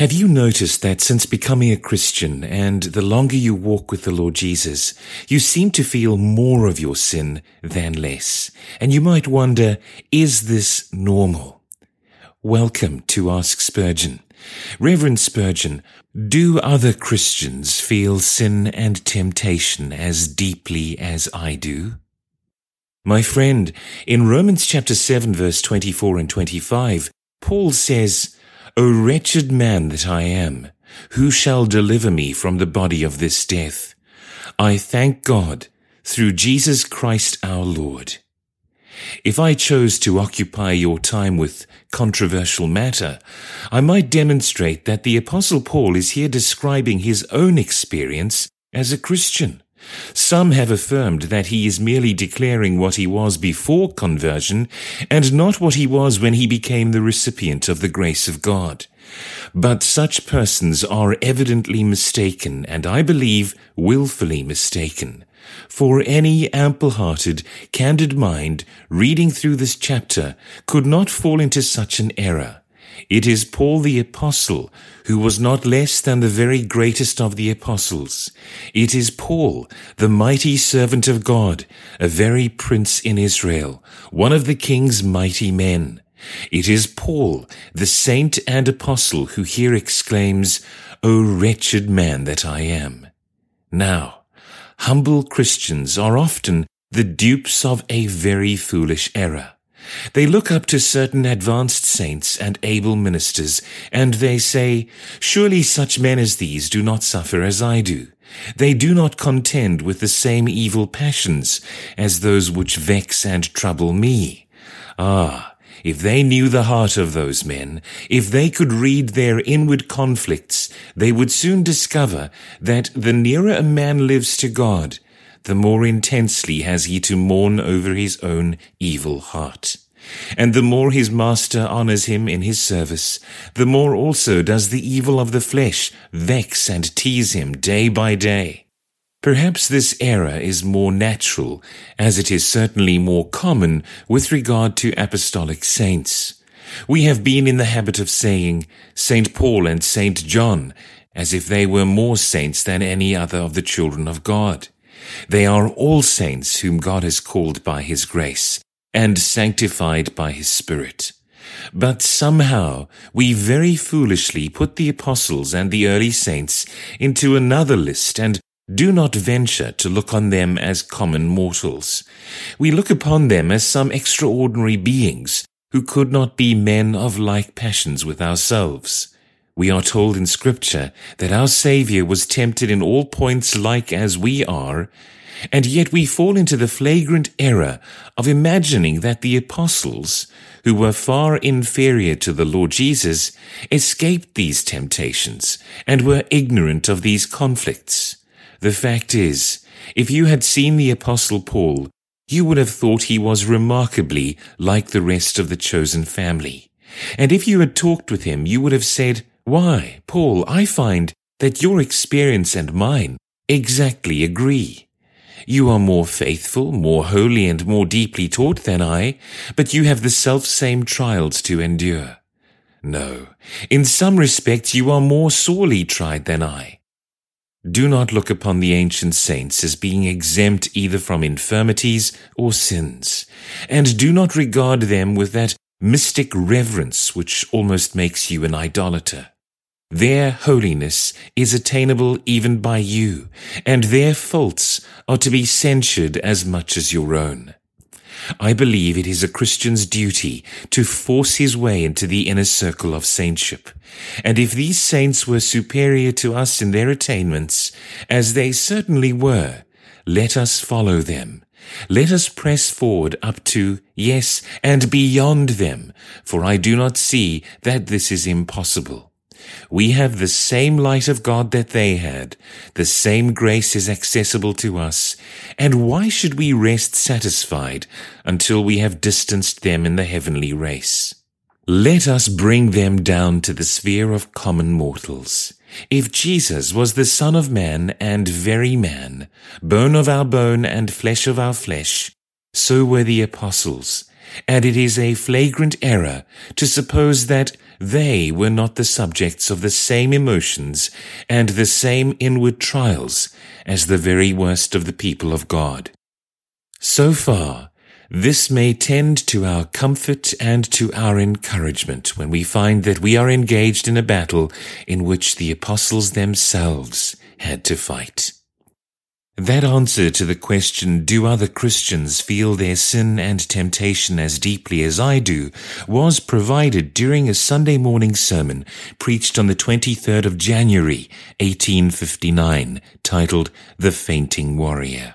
Have you noticed that since becoming a Christian and the longer you walk with the Lord Jesus, you seem to feel more of your sin than less? And you might wonder, is this normal? Welcome to Ask Spurgeon. Reverend Spurgeon, do other Christians feel sin and temptation as deeply as I do? My friend, in Romans chapter 7 verse 24 and 25, Paul says, O wretched man that I am, who shall deliver me from the body of this death? I thank God through Jesus Christ our Lord. If I chose to occupy your time with controversial matter, I might demonstrate that the Apostle Paul is here describing his own experience as a Christian. Some have affirmed that he is merely declaring what he was before conversion and not what he was when he became the recipient of the grace of God. But such persons are evidently mistaken and I believe wilfully mistaken. For any ample-hearted, candid mind reading through this chapter could not fall into such an error. It is Paul the Apostle, who was not less than the very greatest of the apostles. It is Paul, the mighty servant of God, a very prince in Israel, one of the king's mighty men. It is Paul, the saint and apostle, who here exclaims, O wretched man that I am. Now, humble Christians are often the dupes of a very foolish error. They look up to certain advanced saints and able ministers, and they say, Surely such men as these do not suffer as I do. They do not contend with the same evil passions as those which vex and trouble me. Ah, if they knew the heart of those men, if they could read their inward conflicts, they would soon discover that the nearer a man lives to God, the more intensely has he to mourn over his own evil heart. And the more his master honors him in his service, the more also does the evil of the flesh vex and tease him day by day. Perhaps this error is more natural, as it is certainly more common with regard to apostolic saints. We have been in the habit of saying St. Paul and St. John, as if they were more saints than any other of the children of God. They are all saints whom God has called by his grace and sanctified by his Spirit. But somehow we very foolishly put the apostles and the early saints into another list and do not venture to look on them as common mortals. We look upon them as some extraordinary beings who could not be men of like passions with ourselves. We are told in scripture that our Saviour was tempted in all points like as we are, and yet we fall into the flagrant error of imagining that the apostles, who were far inferior to the Lord Jesus, escaped these temptations and were ignorant of these conflicts. The fact is, if you had seen the apostle Paul, you would have thought he was remarkably like the rest of the chosen family. And if you had talked with him, you would have said, why, Paul, I find that your experience and mine exactly agree. You are more faithful, more holy, and more deeply taught than I, but you have the self-same trials to endure. No, in some respects you are more sorely tried than I. Do not look upon the ancient saints as being exempt either from infirmities or sins, and do not regard them with that mystic reverence which almost makes you an idolater. Their holiness is attainable even by you, and their faults are to be censured as much as your own. I believe it is a Christian's duty to force his way into the inner circle of saintship. And if these saints were superior to us in their attainments, as they certainly were, let us follow them. Let us press forward up to, yes, and beyond them, for I do not see that this is impossible. We have the same light of God that they had. The same grace is accessible to us. And why should we rest satisfied until we have distanced them in the heavenly race? Let us bring them down to the sphere of common mortals. If Jesus was the Son of Man and very man, bone of our bone and flesh of our flesh, so were the apostles. And it is a flagrant error to suppose that they were not the subjects of the same emotions and the same inward trials as the very worst of the people of God. So far, this may tend to our comfort and to our encouragement when we find that we are engaged in a battle in which the apostles themselves had to fight. That answer to the question, do other Christians feel their sin and temptation as deeply as I do, was provided during a Sunday morning sermon preached on the 23rd of January, 1859, titled The Fainting Warrior.